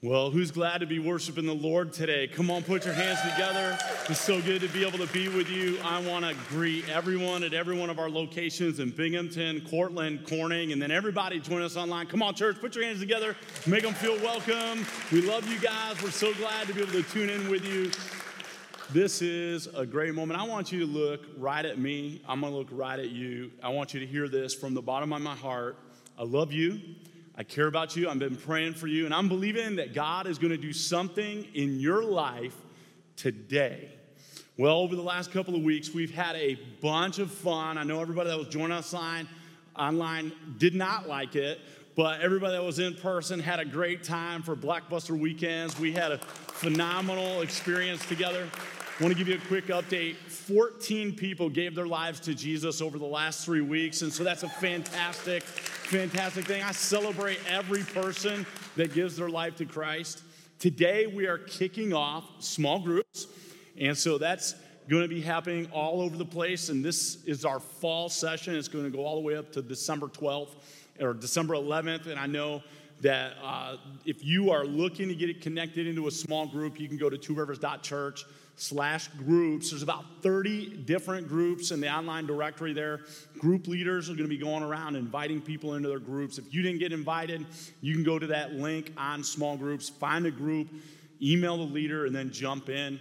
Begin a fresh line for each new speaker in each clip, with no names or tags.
Well, who's glad to be worshiping the Lord today? Come on, put your hands together. It's so good to be able to be with you. I want to greet everyone at every one of our locations in Binghamton, Cortland, Corning, and then everybody join us online. Come on, church, put your hands together. Make them feel welcome. We love you guys. We're so glad to be able to tune in with you. This is a great moment. I want you to look right at me. I'm going to look right at you. I want you to hear this from the bottom of my heart. I love you. I care about you. I've been praying for you, and I'm believing that God is going to do something in your life today. Well, over the last couple of weeks, we've had a bunch of fun. I know everybody that was joining us online, online did not like it, but everybody that was in person had a great time for Blockbuster weekends. We had a phenomenal experience together. I want to give you a quick update. 14 people gave their lives to Jesus over the last three weeks, and so that's a fantastic, fantastic thing. I celebrate every person that gives their life to Christ. Today, we are kicking off small groups, and so that's going to be happening all over the place. And this is our fall session. It's going to go all the way up to December 12th or December 11th. And I know that uh, if you are looking to get it connected into a small group, you can go to two tworivers.church slash groups. There's about 30 different groups in the online directory there. Group leaders are going to be going around inviting people into their groups. If you didn't get invited, you can go to that link on small groups, find a group, email the leader, and then jump in.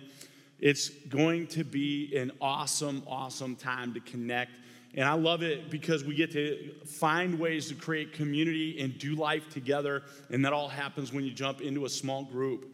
It's going to be an awesome, awesome time to connect. And I love it because we get to find ways to create community and do life together. And that all happens when you jump into a small group.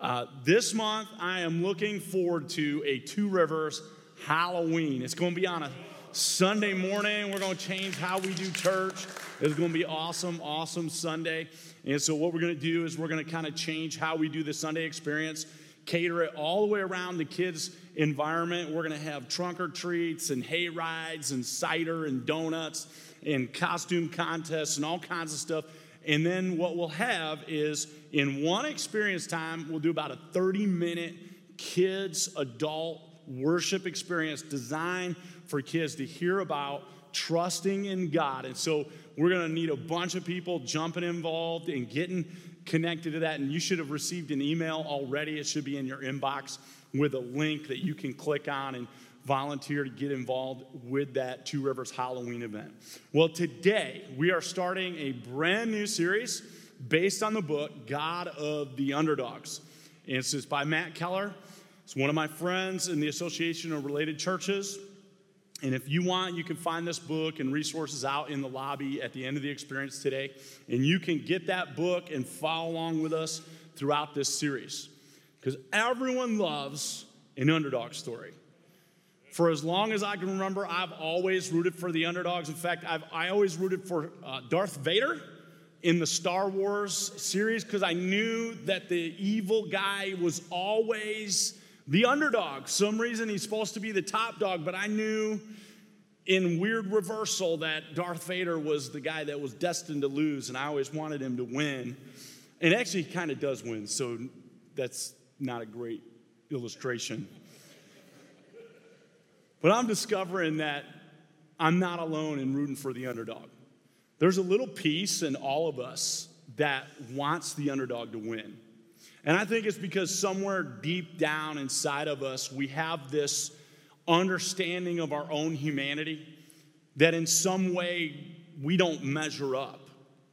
Uh, this month, I am looking forward to a Two Rivers Halloween. It's going to be on a Sunday morning. We're going to change how we do church. It's going to be awesome, awesome Sunday. And so, what we're going to do is we're going to kind of change how we do the Sunday experience, cater it all the way around the kids' environment. We're going to have trunk or treats and hay rides and cider and donuts and costume contests and all kinds of stuff and then what we'll have is in one experience time, we'll do about a 30 minute kids, adult worship experience designed for kids to hear about trusting in God. And so we're going to need a bunch of people jumping involved and getting connected to that. And you should have received an email already. It should be in your inbox with a link that you can click on and volunteer to get involved with that Two Rivers Halloween event. Well, today we are starting a brand new series based on the book God of the Underdogs. And it's by Matt Keller. It's one of my friends in the Association of Related Churches. And if you want, you can find this book and resources out in the lobby at the end of the experience today. And you can get that book and follow along with us throughout this series. Because everyone loves an underdog story. For as long as I can remember, I've always rooted for the underdogs. In fact, I've, I always rooted for uh, Darth Vader in the Star Wars series because I knew that the evil guy was always the underdog. Some reason he's supposed to be the top dog, but I knew in weird reversal that Darth Vader was the guy that was destined to lose, and I always wanted him to win. And actually, he kind of does win, so that's not a great illustration. But I'm discovering that I'm not alone in rooting for the underdog. There's a little piece in all of us that wants the underdog to win. And I think it's because somewhere deep down inside of us, we have this understanding of our own humanity that in some way we don't measure up.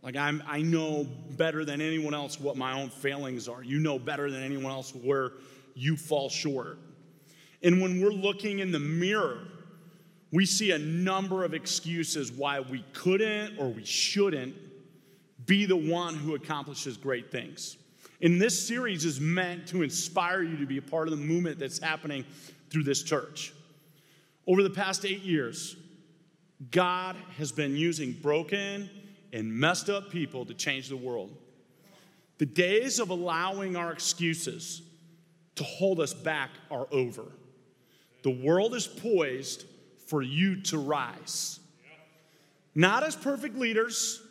Like, I'm, I know better than anyone else what my own failings are. You know better than anyone else where you fall short. And when we're looking in the mirror, we see a number of excuses why we couldn't or we shouldn't be the one who accomplishes great things. And this series is meant to inspire you to be a part of the movement that's happening through this church. Over the past eight years, God has been using broken and messed up people to change the world. The days of allowing our excuses to hold us back are over. The world is poised for you to rise. Not as perfect leaders,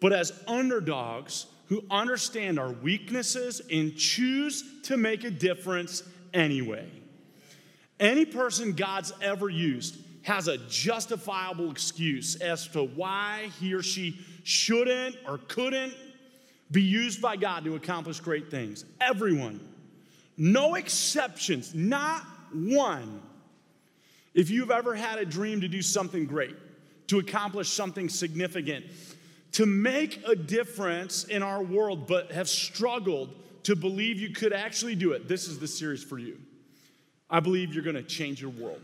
but as underdogs who understand our weaknesses and choose to make a difference anyway. Any person God's ever used has a justifiable excuse as to why he or she shouldn't or couldn't be used by God to accomplish great things. Everyone. No exceptions, not one. If you've ever had a dream to do something great, to accomplish something significant, to make a difference in our world, but have struggled to believe you could actually do it, this is the series for you. I believe you're gonna change your world.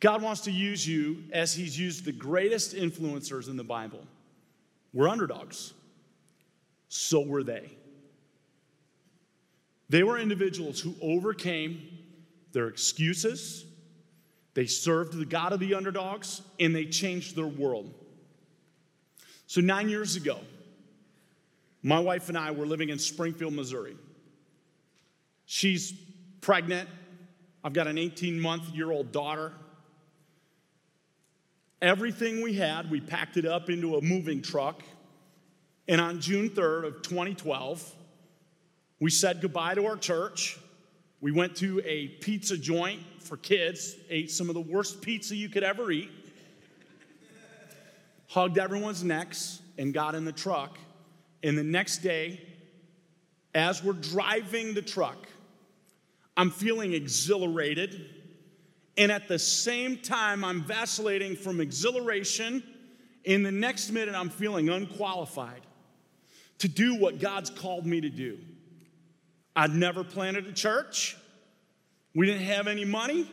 God wants to use you as He's used the greatest influencers in the Bible. We're underdogs, so were they. They were individuals who overcame their excuses, they served the God of the underdogs, and they changed their world. So, nine years ago, my wife and I were living in Springfield, Missouri. She's pregnant. I've got an 18 month year old daughter. Everything we had, we packed it up into a moving truck. And on June 3rd of 2012, we said goodbye to our church. We went to a pizza joint for kids, ate some of the worst pizza you could ever eat, hugged everyone's necks, and got in the truck. And the next day, as we're driving the truck, I'm feeling exhilarated. And at the same time, I'm vacillating from exhilaration. In the next minute, I'm feeling unqualified to do what God's called me to do. I'd never planted a church. We didn't have any money.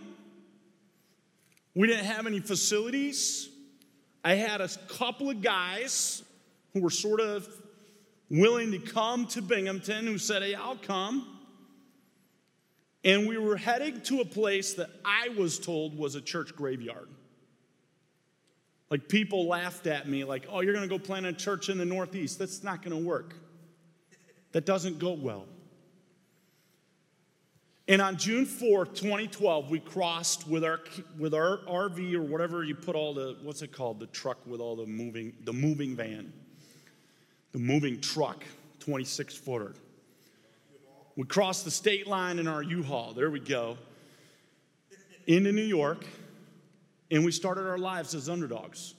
We didn't have any facilities. I had a couple of guys who were sort of willing to come to Binghamton who said, Hey, I'll come. And we were heading to a place that I was told was a church graveyard. Like people laughed at me, like, oh, you're gonna go plant a church in the Northeast. That's not gonna work. That doesn't go well. And on June 4th, 2012, we crossed with our with our RV or whatever you put all the what's it called? The truck with all the moving, the moving van. The moving truck, 26 footer. We crossed the state line in our U-Haul, there we go, into New York, and we started our lives as underdogs.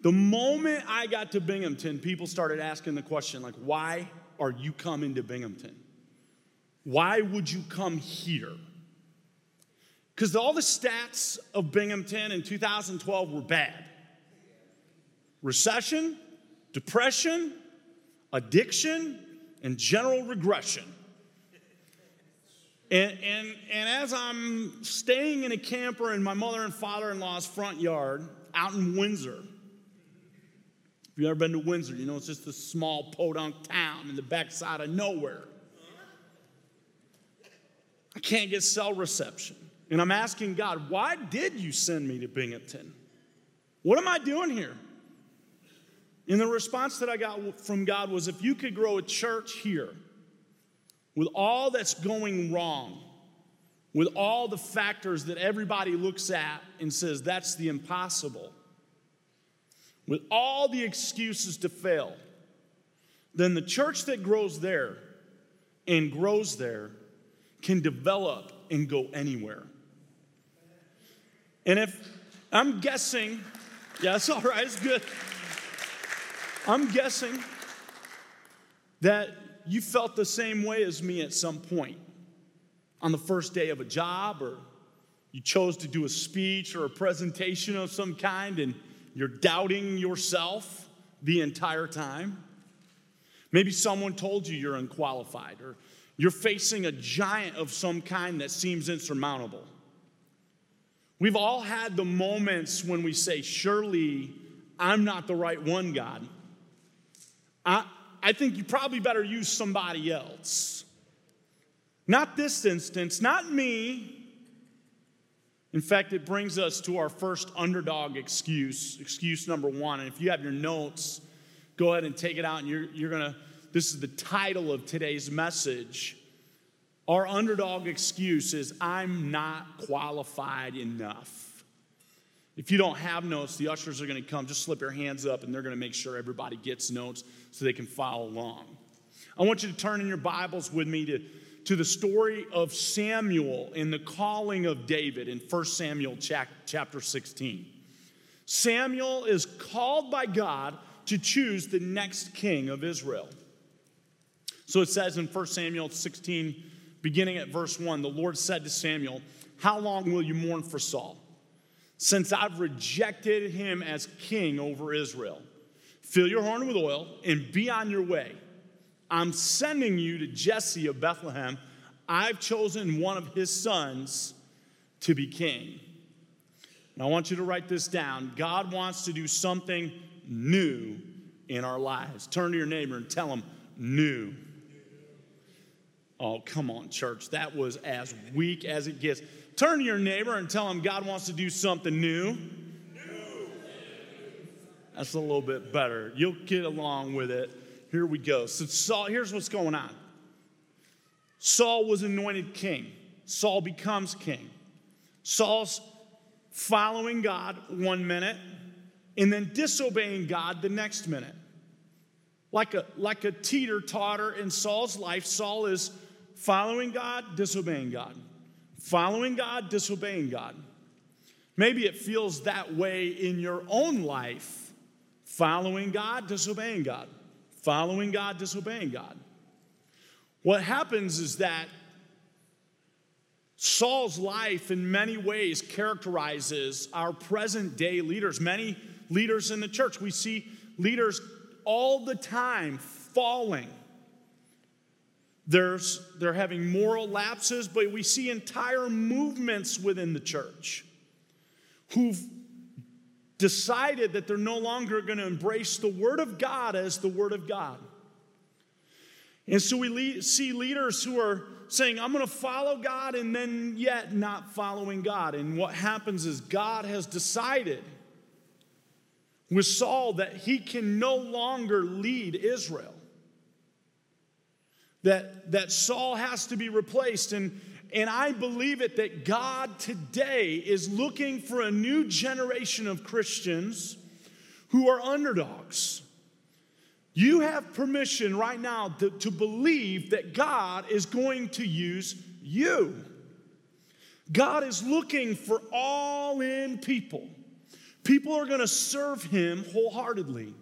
The moment I got to Binghamton, people started asking the question, like, why are you coming to Binghamton? Why would you come here? Because all the stats of Binghamton in 2012 were bad recession, depression, addiction, and general regression. And, and, and as I'm staying in a camper in my mother and father in law's front yard out in Windsor, if you've ever been to Windsor, you know it's just a small podunk town in the backside of nowhere. I can't get cell reception. And I'm asking God, why did you send me to Binghamton? What am I doing here? And the response that I got from God was if you could grow a church here with all that's going wrong, with all the factors that everybody looks at and says that's the impossible, with all the excuses to fail, then the church that grows there and grows there can develop and go anywhere. And if I'm guessing, yeah, it's all right, it's good. I'm guessing that you felt the same way as me at some point on the first day of a job, or you chose to do a speech or a presentation of some kind and you're doubting yourself the entire time. Maybe someone told you you're unqualified, or you're facing a giant of some kind that seems insurmountable. We've all had the moments when we say, Surely I'm not the right one, God. I, I think you probably better use somebody else. Not this instance, not me. In fact, it brings us to our first underdog excuse, excuse number one. And if you have your notes, go ahead and take it out, and you're, you're going to this is the title of today's message. Our underdog excuse is I'm not qualified enough. If you don't have notes, the ushers are going to come. Just slip your hands up and they're going to make sure everybody gets notes so they can follow along. I want you to turn in your Bibles with me to, to the story of Samuel and the calling of David in 1 Samuel chapter 16. Samuel is called by God to choose the next king of Israel. So it says in 1 Samuel 16, beginning at verse 1, the Lord said to Samuel, How long will you mourn for Saul? Since I've rejected him as king over Israel. Fill your horn with oil and be on your way. I'm sending you to Jesse of Bethlehem. I've chosen one of his sons to be king. Now, I want you to write this down. God wants to do something new in our lives. Turn to your neighbor and tell him, new. Oh, come on, church. That was as weak as it gets. Turn to your neighbor and tell him God wants to do something new. That's a little bit better. You'll get along with it. Here we go. So, Saul, here's what's going on Saul was anointed king, Saul becomes king. Saul's following God one minute and then disobeying God the next minute. Like a, like a teeter totter in Saul's life, Saul is following God, disobeying God. Following God, disobeying God. Maybe it feels that way in your own life. Following God, disobeying God. Following God, disobeying God. What happens is that Saul's life, in many ways, characterizes our present day leaders, many leaders in the church. We see leaders all the time falling there's, they're having moral lapses, but we see entire movements within the church who've decided that they're no longer going to embrace the Word of God as the Word of God. And so we le- see leaders who are saying, I'm going to follow God, and then yet not following God. And what happens is God has decided with Saul that he can no longer lead Israel that, that Saul has to be replaced. And, and I believe it that God today is looking for a new generation of Christians who are underdogs. You have permission right now to, to believe that God is going to use you. God is looking for all in people. People are going to serve him wholeheartedly.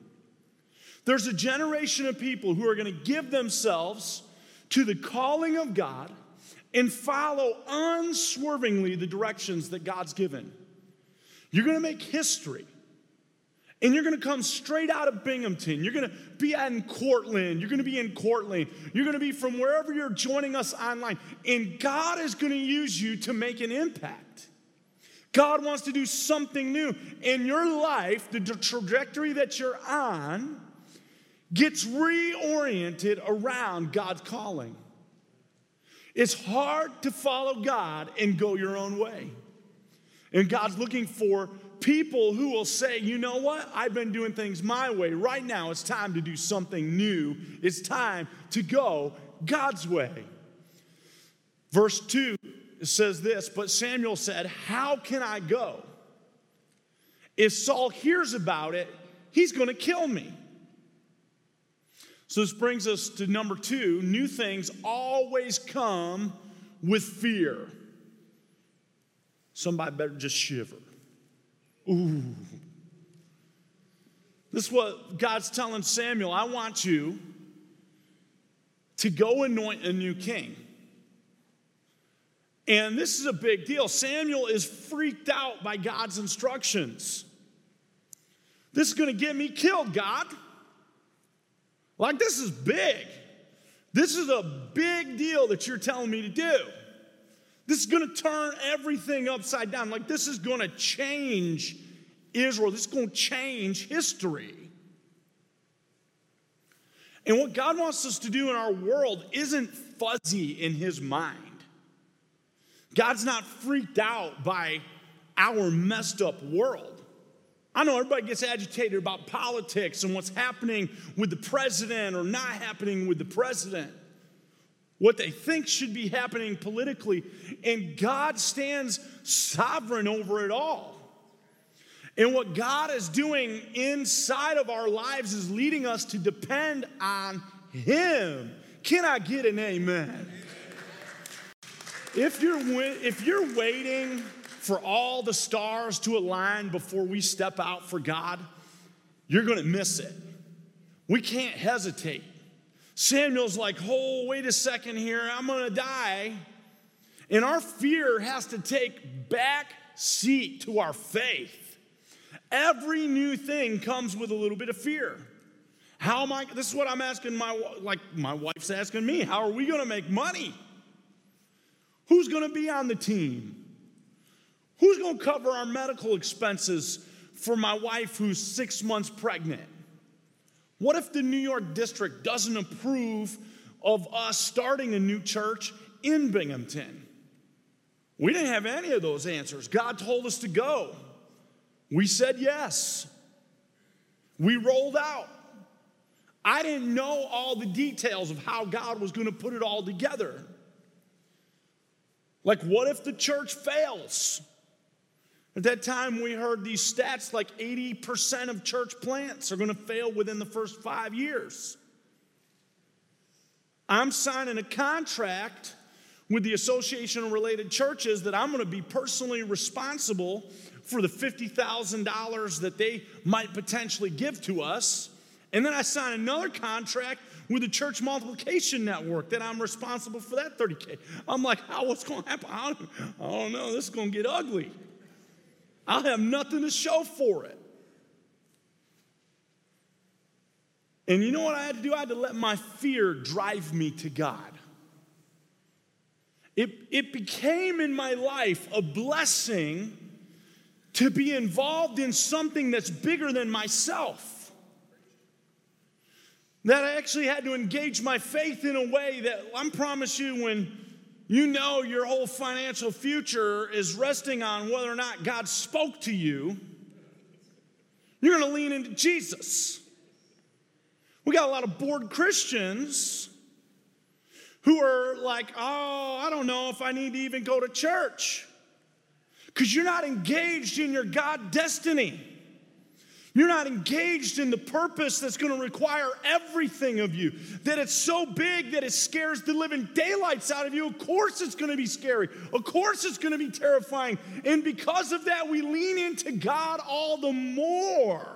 There's a generation of people who are going to give themselves to the calling of God and follow unswervingly the directions that God's given. You're to make history. And you're to come straight out of Binghamton. You're to be in Cortland. You're to be in Cortland. You're to be from wherever you're joining us online. And God is to use you to make an impact. God wants to do something new in your life, the trajectory that you're on gets reoriented around God's calling. It's hard to follow God and go your own way. And God's looking for people who will say, you know what? I've been doing things my way. Right now, it's time to do something new. It's time to go God's way. Verse 2 says this But Samuel said, How can I go? If Saul hears about it, he's going to kill me. So this brings us to number two new things always come with fear. Somebody better just shiver. Ooh. This is what God's telling Samuel I want you to go anoint a new king. And this is a big deal. Samuel is freaked out by God's instructions. This is going to get me killed, God. Like, this is big. This is a big deal that you're telling me to do. This is going to turn everything upside down. Like, this is going to change Israel. This is going to change history. And what God wants us to do in our world isn't fuzzy in His mind. God's not freaked out by our messed up world. I know everybody gets agitated about politics and what's happening with the president or not happening with the president, what they think should be happening politically. And God stands sovereign over it all. And what God is doing inside of our lives is leading us to depend on Him. Can I get an amen? If you're, if you're waiting for all the stars to align before we step out for God, you're going to miss it. We can't hesitate. Samuel's like, oh, wait a second here, I'm gonna die. And our fear has to take back seat to our faith. Every new thing comes with a little bit of fear. How am I? This is what I'm asking my like my wife's asking me. How are we going to make money? Who's going to be on the team? Who's going to cover our medical expenses for my wife who's six months pregnant? What if the New York district doesn't approve of us starting a new church in Binghamton? We didn't have any of those answers. God told us to go. We said yes. We rolled out. I didn't know all the details of how God was going to put it all together. Like, what if the church fails? At that time, we heard these stats like 80% of church plants are going to fail within the first five years. I'm signing a contract with the Association of Related Churches that I'm going to be personally responsible for the $50,000 that they might potentially give to us. And then I sign another contract with the church multiplication network that I'm responsible for that 30K. I'm like, how, what's going to happen? I don't, I don't know. This is going to get ugly. I'll have nothing to show for it. And you know what I had to do? I had to let my fear drive me to God. It, it became in my life a blessing to be involved in something that's bigger than myself. That I actually had to engage my faith in a way that I promise you, when you know your whole financial future is resting on whether or not God spoke to you, you're gonna lean into Jesus. We got a lot of bored Christians who are like, oh, I don't know if I need to even go to church. Because you're not engaged in your God destiny. You're not engaged in the purpose that's going to require everything of you. That it's so big that it scares the living daylights out of you. Of course, it's going to be scary. Of course, it's going to be terrifying. And because of that, we lean into God all the more.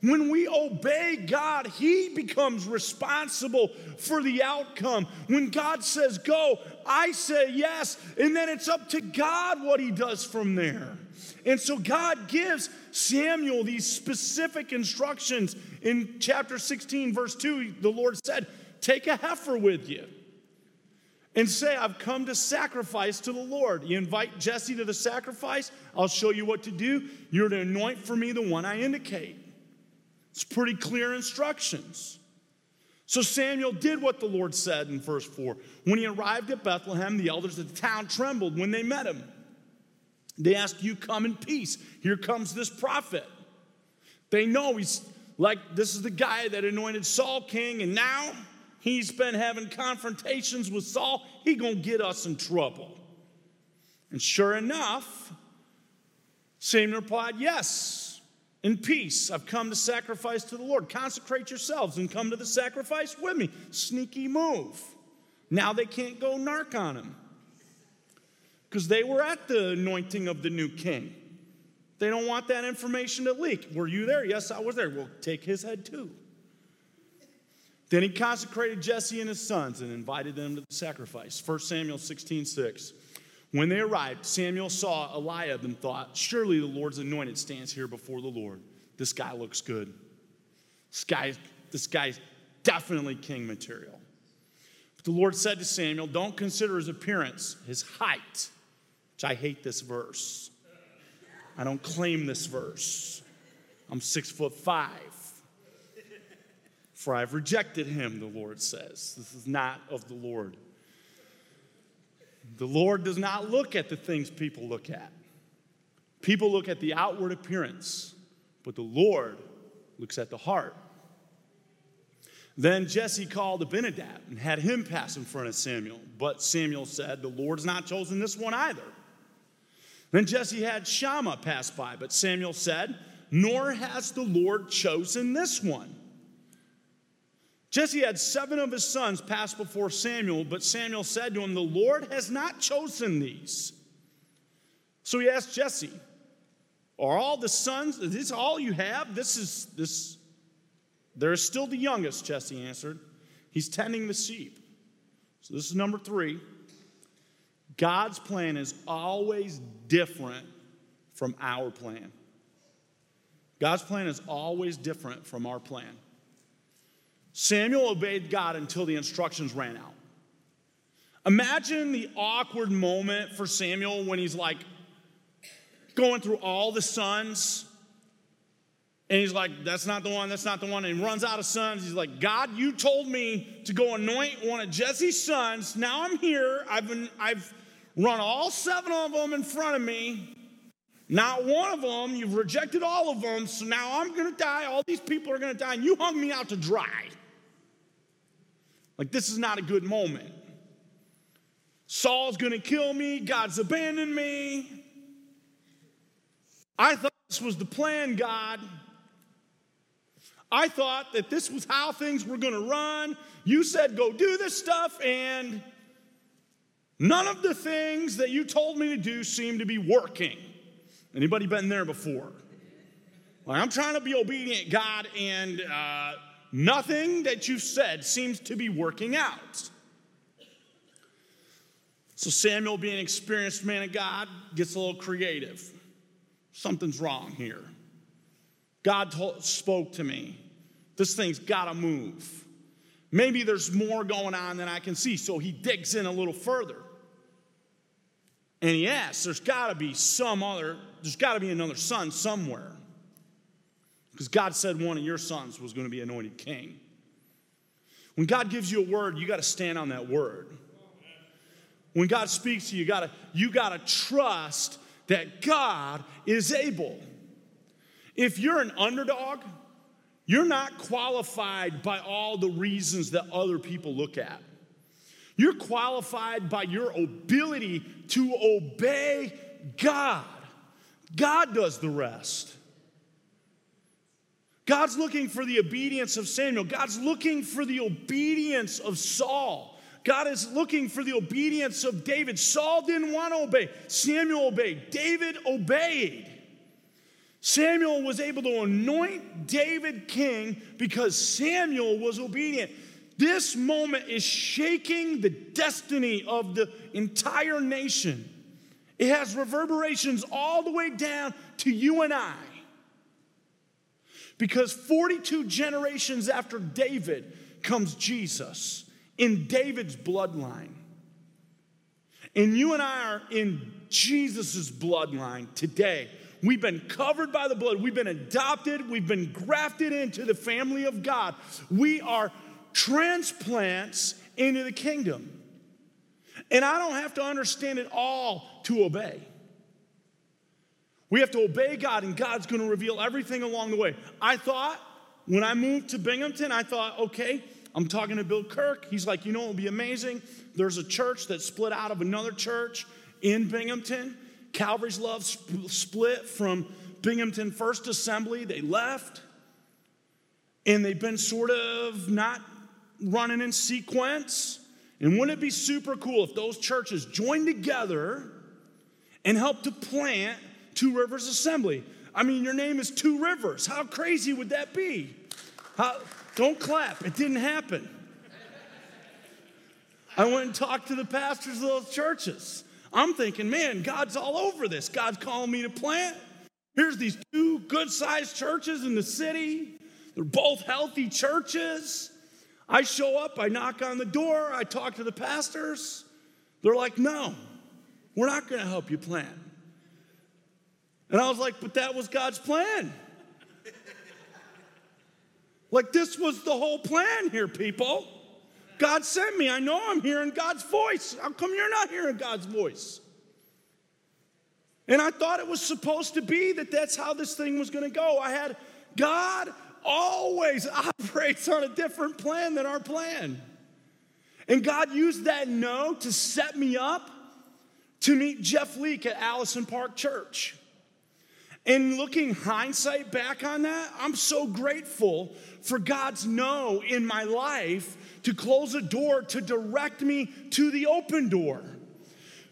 When we obey God, He becomes responsible for the outcome. When God says go, I say yes, and then it's up to God what He does from there. And so God gives Samuel these specific instructions. In chapter 16, verse 2, the Lord said, Take a heifer with you and say, I've come to sacrifice to the Lord. You invite Jesse to the sacrifice, I'll show you what to do. You're to anoint for me the one I indicate. It's pretty clear instructions. So Samuel did what the Lord said in verse 4. When he arrived at Bethlehem, the elders of the town trembled when they met him. They ask You come in peace. Here comes this prophet. They know he's like, this is the guy that anointed Saul king, and now he's been having confrontations with Saul. He gonna get us in trouble. And sure enough, Samuel replied, Yes, in peace. I've come to sacrifice to the Lord. Consecrate yourselves and come to the sacrifice with me. Sneaky move. Now they can't go narc on him because they were at the anointing of the new king. They don't want that information to leak. Were you there? Yes, I was there. Well, take his head too. Then he consecrated Jesse and his sons and invited them to the sacrifice. 1 Samuel 16 6. When they arrived, Samuel saw Eliab and thought, Surely the Lord's anointed stands here before the Lord. This guy looks good. This, guy, this guy's definitely king material. But the Lord said to Samuel, Don't consider his appearance, his height, which I hate this verse. I don't claim this verse. I'm six foot five. For I've rejected him, the Lord says. This is not of the Lord. The Lord does not look at the things people look at. People look at the outward appearance, but the Lord looks at the heart. Then Jesse called Abinadab and had him pass in front of Samuel. But Samuel said, The Lord's not chosen this one either. Then Jesse had Shammah pass by, but Samuel said, Nor has the Lord chosen this one. Jesse had seven of his sons pass before Samuel, but Samuel said to him, The Lord has not chosen these. So he asked Jesse, Are all the sons, is this all you have? This is this There is still the youngest, Jesse answered. He's tending the sheep. So this is number three. God's plan is always different from our plan. God's plan is always different from our plan. Samuel obeyed God until the instructions ran out. Imagine the awkward moment for Samuel when he's like going through all the sons. And he's like, that's not the one, that's not the one. And he runs out of sons. He's like, God, you told me to go anoint one of Jesse's sons. Now I'm here. I've, been, I've run all seven of them in front of me. Not one of them, you've rejected all of them. So now I'm to die. All these people are to die. And you hung me out to dry. Like, this is not a good moment. Saul's gonna kill me, God's abandoned me. I thought this was the plan, God. I thought that this was how things were gonna run. You said go do this stuff, and none of the things that you told me to do seem to be working. Anybody been there before? Like, I'm trying to be obedient, God, and uh, Nothing that you've said seems to be working out. So Samuel, being an experienced man of God, gets a little creative. Something's wrong here. God told, spoke to me. This thing's got to move. Maybe there's more going on than I can see. So he digs in a little further. And he asks, there's got to be some other, there's got to be another son somewhere. Because God said one of your sons was going to be anointed king. When God gives you a word, you got to stand on that word. When God speaks to you, you got to you got to trust that God is able. If you're an underdog, you're not qualified by all the reasons that other people look at. You're qualified by your ability to obey God. God does the rest. God's looking for the obedience of Samuel. God's looking for the obedience of Saul. God is looking for the obedience of David. Saul didn't want to obey, Samuel obeyed. David obeyed. Samuel was able to anoint David king because Samuel was obedient. This moment is shaking the destiny of the entire nation. It has reverberations all the way down to you and I. Because 42 generations after David comes Jesus in David's bloodline. And you and I are in Jesus' bloodline today. We've been covered by the blood. We've been adopted. We've been grafted into the family of God. We are transplants into the kingdom. And I don't have to understand it all to obey. We have to obey God, and God's going to reveal everything along the way. I thought when I moved to Binghamton, I thought, okay, I'm talking to Bill Kirk. He's like, you know, it would be amazing. There's a church that split out of another church in Binghamton. Calvary's Love split from Binghamton First Assembly. They left, and they've been sort of not running in sequence. And wouldn't it be super cool if those churches joined together and helped to plant Two Rivers Assembly. I mean, your name is Two Rivers. How crazy would that be? How, don't clap, it didn't happen. I went and talked to the pastors of those churches. I'm thinking, man, God's all over this. God's calling me to plant. Here's these two good sized churches in the city. They're both healthy churches. I show up, I knock on the door, I talk to the pastors. They're like, no, we're not going to help you plant. And I was like, but that was God's plan. like, this was the whole plan here, people. God sent me. I know I'm hearing God's voice. How come you're not hearing God's voice? And I thought it was supposed to be that that's how this thing was going to go. I had God always operates on a different plan than our plan. And God used that no to set me up to meet Jeff Leake at Allison Park Church. And looking hindsight back on that, I'm so grateful for God's no in my life to close a door to direct me to the open door.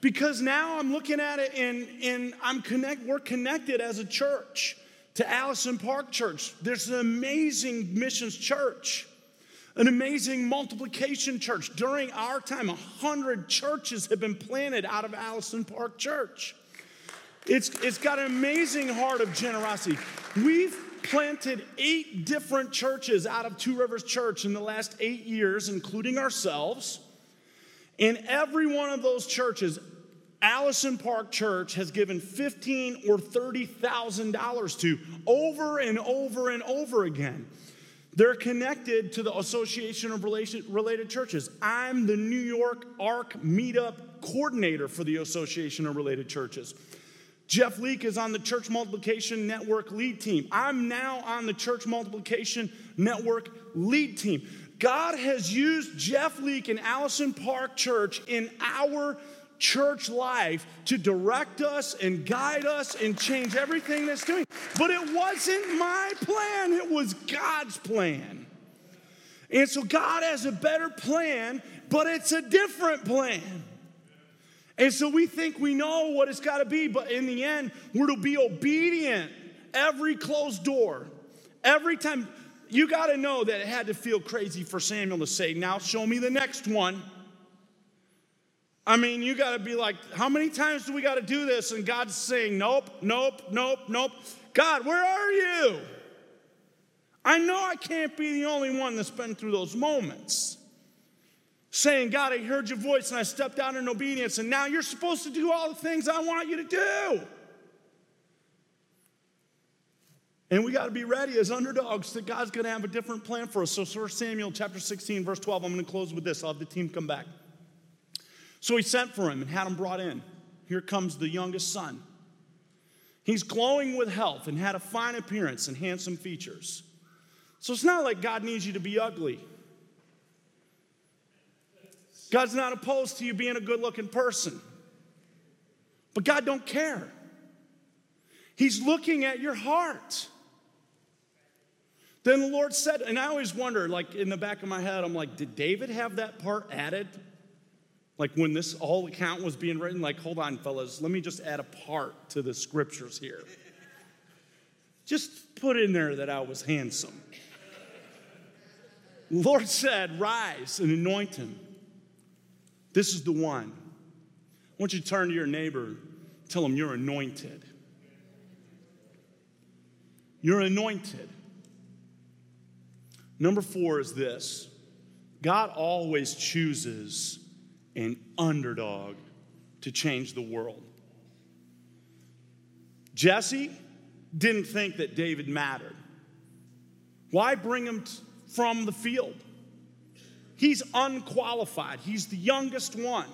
Because now I'm looking at it and, and I'm connect, we're connected as a church to Allison Park Church. There's an amazing missions church, an amazing multiplication church. During our time, a hundred churches have been planted out of Allison Park Church. It's, it's got an amazing heart of generosity. We've planted eight different churches out of Two Rivers Church in the last eight years, including ourselves. In every one of those churches, Allison Park Church has given fifteen or thirty thousand dollars to over and over and over again. They're connected to the Association of Related Churches. I'm the New York ARC Meetup coordinator for the Association of Related Churches. Jeff Leake is on the Church Multiplication Network lead team. I'm now on the Church Multiplication Network lead team. God has used Jeff Leake and Allison Park Church in our church life to direct us and guide us and change everything that's doing. But it wasn't my plan, it was God's plan. And so God has a better plan, but it's a different plan. And so we think we know what it's got to be, but in the end, we're to be obedient every closed door. Every time, you got to know that it had to feel crazy for Samuel to say, Now show me the next one. I mean, you got to be like, how many times do we got to do this? And God's saying, nope, nope, nope, nope. God, where are you? I know I can't be the only one that's been through those moments. Saying, God, I heard your voice and I stepped out in obedience, and now you're supposed to do all the things I want you to do. And we got to be ready as underdogs that God's going to have a different plan for us. So, 1 Samuel chapter 16, verse 12, I'm going to close with this. I'll have the team come back. So he sent for him and had him brought in. Here comes the youngest son. He's glowing with health and had a fine appearance and handsome features. So it's not like God needs you to be ugly. God's not opposed to you being a good-looking person. But God don't care. He's looking at your heart. Then the Lord said, and I always wonder, like in the back of my head, I'm like, did David have that part added? Like when this whole account was being written, like, hold on, fellas, let me just add a part to the scriptures here. Just put in there that I was handsome. Lord said, Rise and anoint him. This is the one. I want you to turn to your neighbor, tell him you're anointed. You're anointed. Number four is this God always chooses an underdog to change the world. Jesse didn't think that David mattered. Why bring him from the field? He's unqualified, he's the youngest one.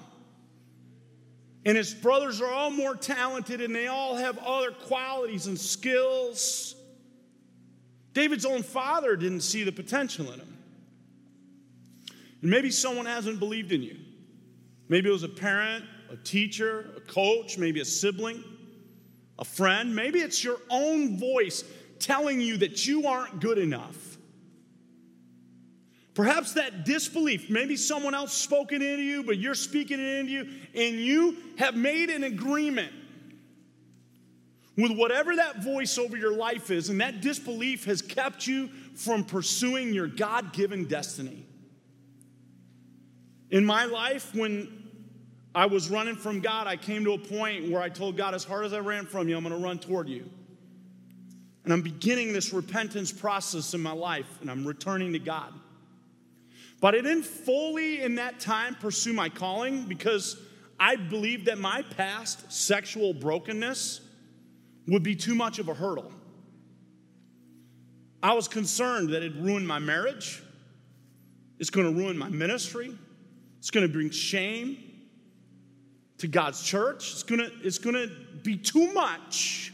And his brothers are all more talented and they all have other qualities and skills. David's own father didn't see the potential in him. And maybe someone hasn't believed in you. Maybe it was a parent, a teacher, a coach, maybe a sibling, a friend. Maybe it's your own voice telling you that you aren't good enough. Perhaps that disbelief, maybe someone else spoken into you, but you're speaking it into you, and you have made an agreement with whatever that voice over your life is, and that disbelief has kept you from pursuing your God given destiny. In my life, when I was running from God, I came to a point where I told God, as hard as I ran from you, I'm going to run toward you. And I'm beginning this repentance process in my life, and I'm returning to God. But I didn't fully in that time pursue my calling because I believed that my past sexual brokenness would be too much of a hurdle. I was concerned that it'd ruin my marriage, it's going to ruin my ministry, it's going to bring shame to God's church. It's gonna, it's gonna be too much.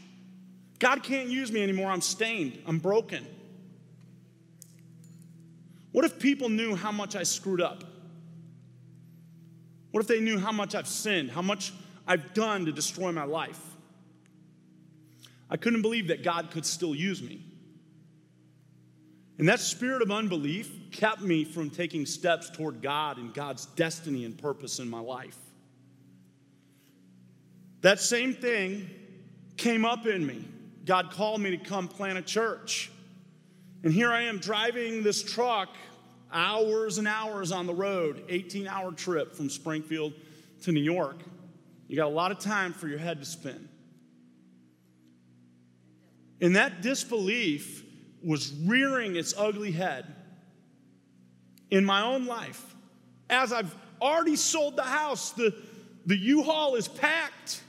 God can't use me anymore. I'm stained, I'm broken. What if people knew how much I screwed up? What if they knew how much I've sinned, how much I've done to destroy my life? I couldn't believe that God could still use me. And that spirit of unbelief kept me from taking steps toward God and God's destiny and purpose in my life. That same thing came up in me God called me to come plant a church. And here I am driving this truck hours and hours on the road, 18 hour trip from Springfield to New York. You got a lot of time for your head to spin. And that disbelief was rearing its ugly head in my own life. As I've already sold the house, the, the U Haul is packed.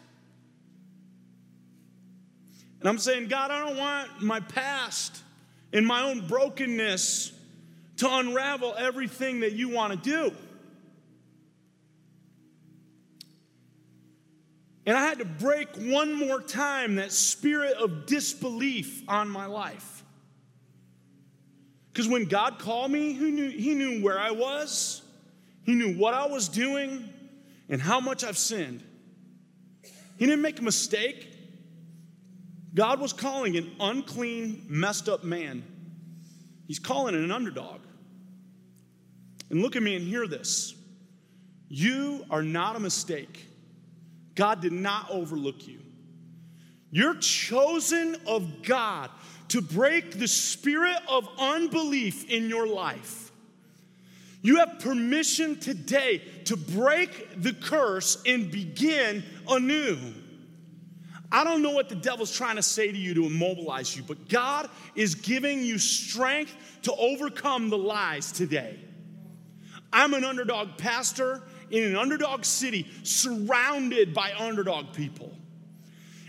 And I'm saying, God, I don't want my past and my own brokenness to unravel everything that you want to do. And I had to break one more time that spirit of disbelief on my life. Because when God called me, he knew, he knew where I was, He knew what I was doing, and how much I've sinned. He didn't make a mistake. God was calling an unclean, messed up man. He's calling an underdog. And look at me and hear this. You are not a mistake. God did not overlook you. You're chosen of God to break the spirit of unbelief in your life. You have permission today to break the curse and begin anew. I don't know what the devil's trying to say to you to immobilize you, but God is giving you strength to overcome the lies today. I'm an underdog pastor in an underdog city surrounded by underdog people.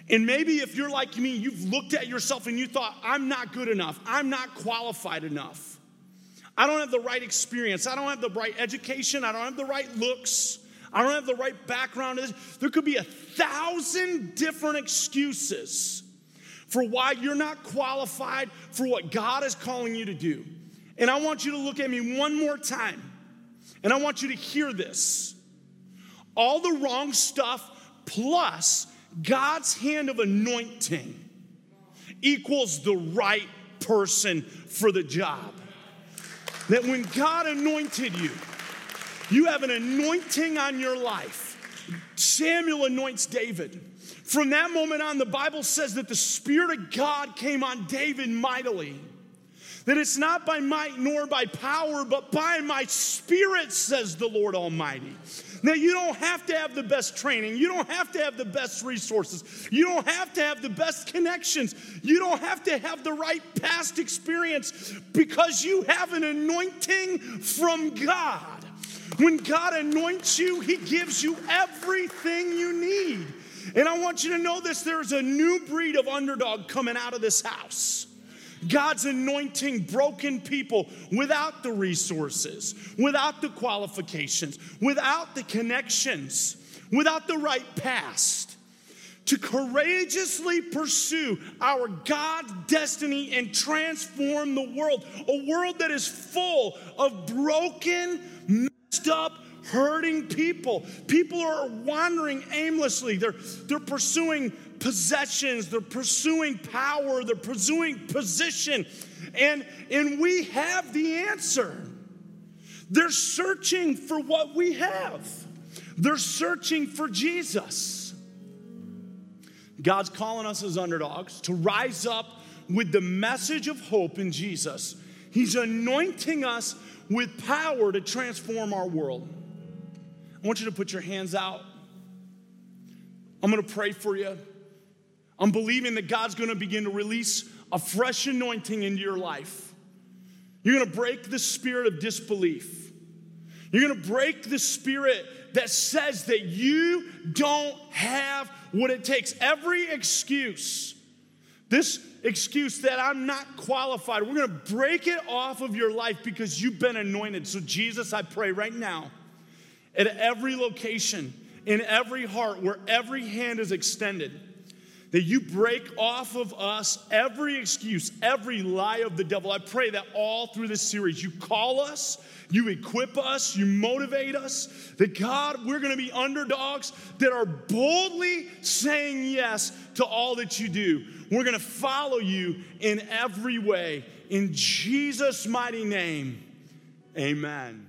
And maybe if you're like me, you've looked at yourself and you thought, I'm not good enough, I'm not qualified enough. I don't have the right experience, I don't have the right education, I don't have the right looks, I don't have the right background. There could be a thousand different excuses for why you're not qualified for what God is calling you to do. And I want you to look at me one more time. And I want you to hear this. All the wrong stuff plus God's hand of anointing equals the right person for the job. That when God anointed you, you have an anointing on your life. Samuel anoints David. From that moment on, the Bible says that the Spirit of God came on David mightily. That it's not by might nor by power, but by my spirit, says the Lord Almighty. Now, you don't have to have the best training. You don't have to have the best resources. You don't have to have the best connections. You don't have to have the right past experience because you have an anointing from God. When God anoints you, He gives you everything you need. And I want you to know this there's a new breed of underdog coming out of this house. God's anointing broken people without the resources, without the qualifications, without the connections, without the right past to courageously pursue our God's destiny and transform the world. A world that is full of broken, up, hurting people. People are wandering aimlessly. They're, they're pursuing possessions, they're pursuing power, they're pursuing position. And, and we have the answer. They're searching for what we have, they're searching for Jesus. God's calling us as underdogs to rise up with the message of hope in Jesus. He's anointing us with power to transform our world. I want you to put your hands out. I'm gonna pray for you. I'm believing that God's gonna begin to release a fresh anointing into your life. You're gonna break the spirit of disbelief. You're gonna break the spirit that says that you don't have what it takes. Every excuse, this excuse that I'm not qualified, we're gonna break it off of your life because you've been anointed. So, Jesus, I pray right now, at every location, in every heart, where every hand is extended, that you break off of us every excuse, every lie of the devil. I pray that all through this series, you call us, you equip us, you motivate us, that God, we're gonna be underdogs that are boldly saying yes to all that you do. We're gonna follow you in every way. In Jesus' mighty name, amen.